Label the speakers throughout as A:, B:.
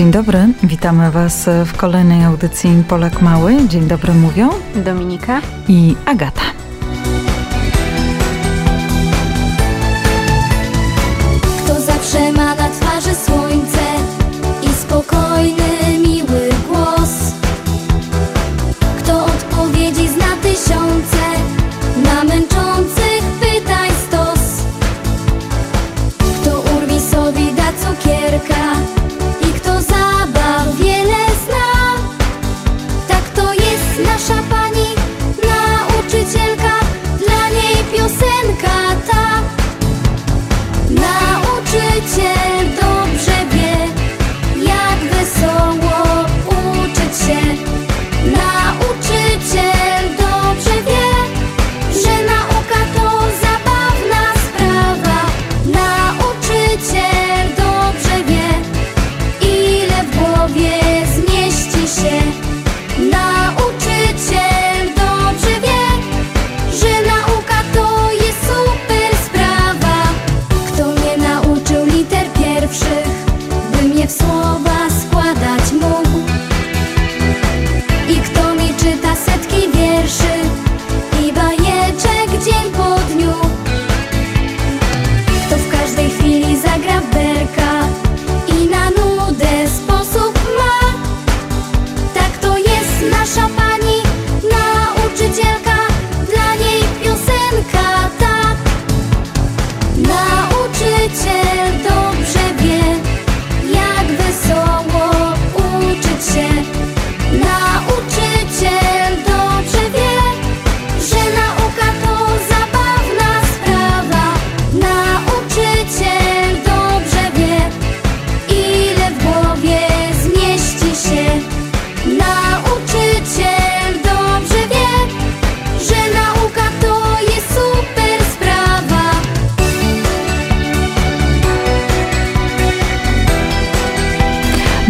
A: Dzień dobry, witamy Was w kolejnej audycji Polak Mały. Dzień dobry mówią
B: Dominika
A: i Agata.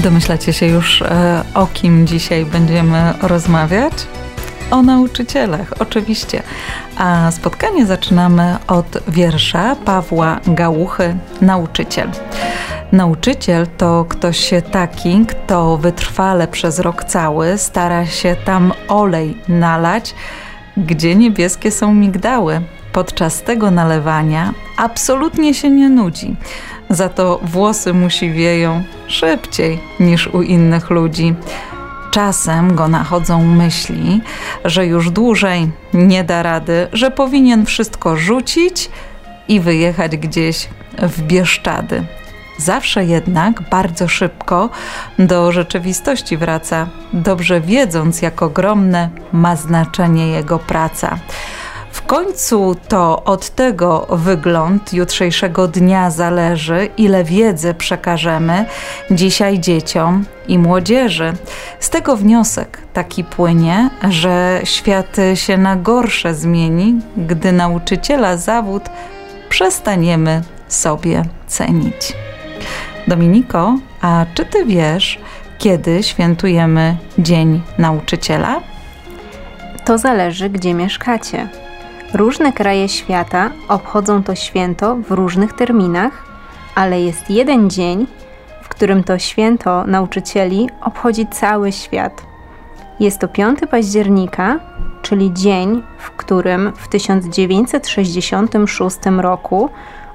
A: Domyślacie się już, e, o kim dzisiaj będziemy rozmawiać? O nauczycielach, oczywiście. A spotkanie zaczynamy od wiersza Pawła Gałuchy, Nauczyciel. Nauczyciel to ktoś taki, kto wytrwale przez rok cały stara się tam olej nalać, gdzie niebieskie są migdały. Podczas tego nalewania absolutnie się nie nudzi. Za to włosy mu siwieją szybciej niż u innych ludzi. Czasem go nachodzą myśli, że już dłużej nie da rady, że powinien wszystko rzucić i wyjechać gdzieś w Bieszczady. Zawsze jednak bardzo szybko do rzeczywistości wraca, dobrze wiedząc, jak ogromne ma znaczenie jego praca. Końcu to od tego wygląd jutrzejszego dnia zależy, ile wiedzy przekażemy dzisiaj dzieciom i młodzieży. Z tego wniosek taki płynie, że świat się na gorsze zmieni, gdy nauczyciela zawód przestaniemy sobie cenić. Dominiko, a czy ty wiesz, kiedy świętujemy Dzień Nauczyciela?
B: To zależy, gdzie mieszkacie. Różne kraje świata obchodzą to święto w różnych terminach, ale jest jeden dzień, w którym to święto nauczycieli obchodzi cały świat. Jest to 5 października, czyli dzień, w którym w 1966 roku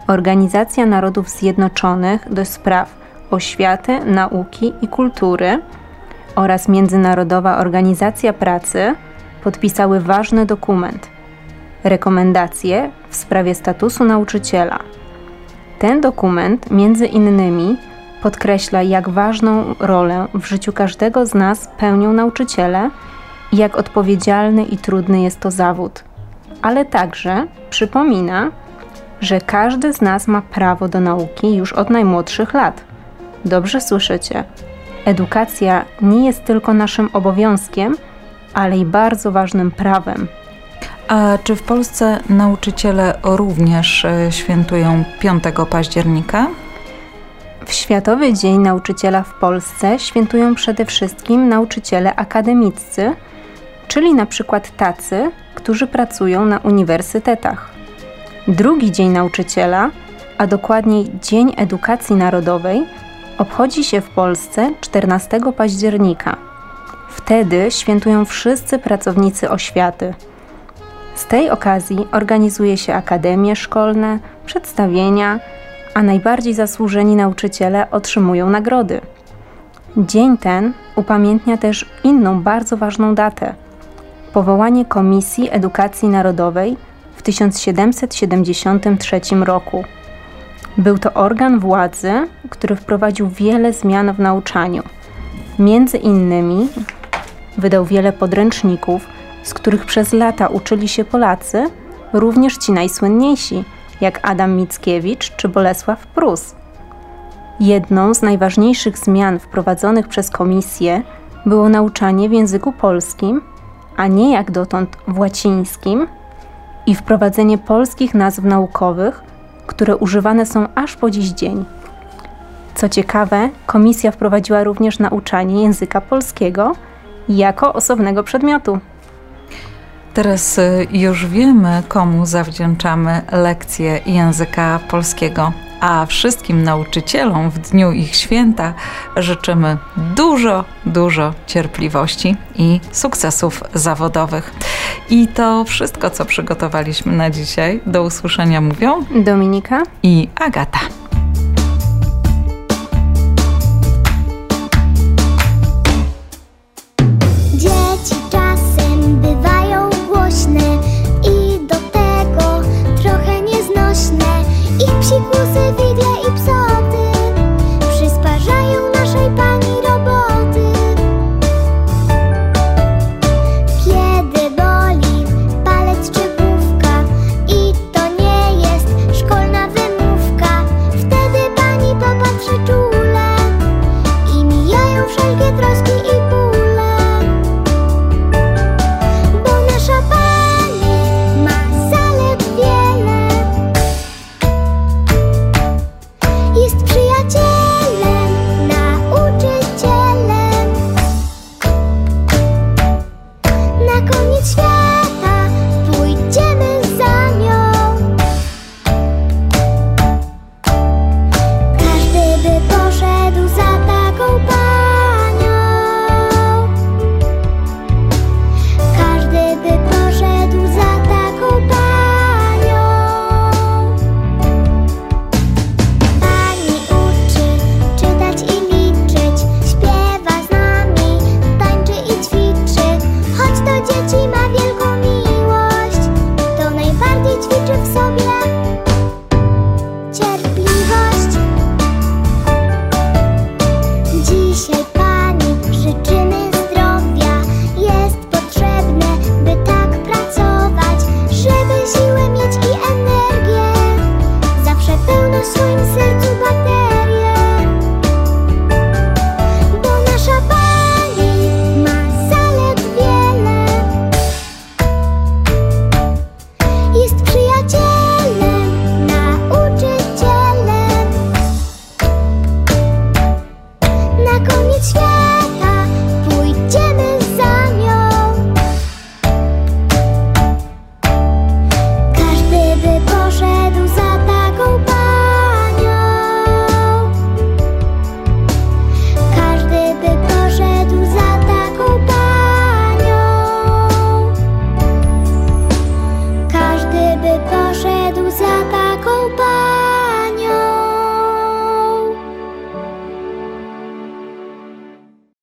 B: Organizacja Narodów Zjednoczonych do spraw oświaty, nauki i kultury oraz Międzynarodowa Organizacja Pracy podpisały ważny dokument rekomendacje w sprawie statusu nauczyciela. Ten dokument między innymi podkreśla, jak ważną rolę w życiu każdego z nas pełnią nauczyciele i jak odpowiedzialny i trudny jest to zawód. Ale także przypomina, że każdy z nas ma prawo do nauki już od najmłodszych lat. Dobrze słyszycie. Edukacja nie jest tylko naszym obowiązkiem, ale i bardzo ważnym prawem.
A: A czy w Polsce nauczyciele również e, świętują 5 października?
B: W Światowy Dzień Nauczyciela w Polsce świętują przede wszystkim nauczyciele akademiccy, czyli na przykład tacy, którzy pracują na uniwersytetach. Drugi Dzień Nauczyciela, a dokładniej Dzień Edukacji Narodowej, obchodzi się w Polsce 14 października. Wtedy świętują wszyscy pracownicy oświaty. Tej okazji organizuje się akademie szkolne, przedstawienia, a najbardziej zasłużeni nauczyciele otrzymują nagrody. Dzień ten upamiętnia też inną bardzo ważną datę powołanie Komisji Edukacji Narodowej w 1773 roku. Był to organ władzy, który wprowadził wiele zmian w nauczaniu. Między innymi wydał wiele podręczników, z których przez lata uczyli się Polacy, również ci najsłynniejsi, jak Adam Mickiewicz czy Bolesław Prus. Jedną z najważniejszych zmian wprowadzonych przez komisję było nauczanie w języku polskim, a nie jak dotąd w łacińskim, i wprowadzenie polskich nazw naukowych, które używane są aż po dziś dzień. Co ciekawe, komisja wprowadziła również nauczanie języka polskiego jako osobnego przedmiotu.
A: Teraz y, już wiemy, komu zawdzięczamy lekcję języka polskiego, a wszystkim nauczycielom w dniu ich święta życzymy dużo, dużo cierpliwości i sukcesów zawodowych. I to wszystko, co przygotowaliśmy na dzisiaj. Do usłyszenia mówią
B: Dominika
A: i Agata. дракон не свят.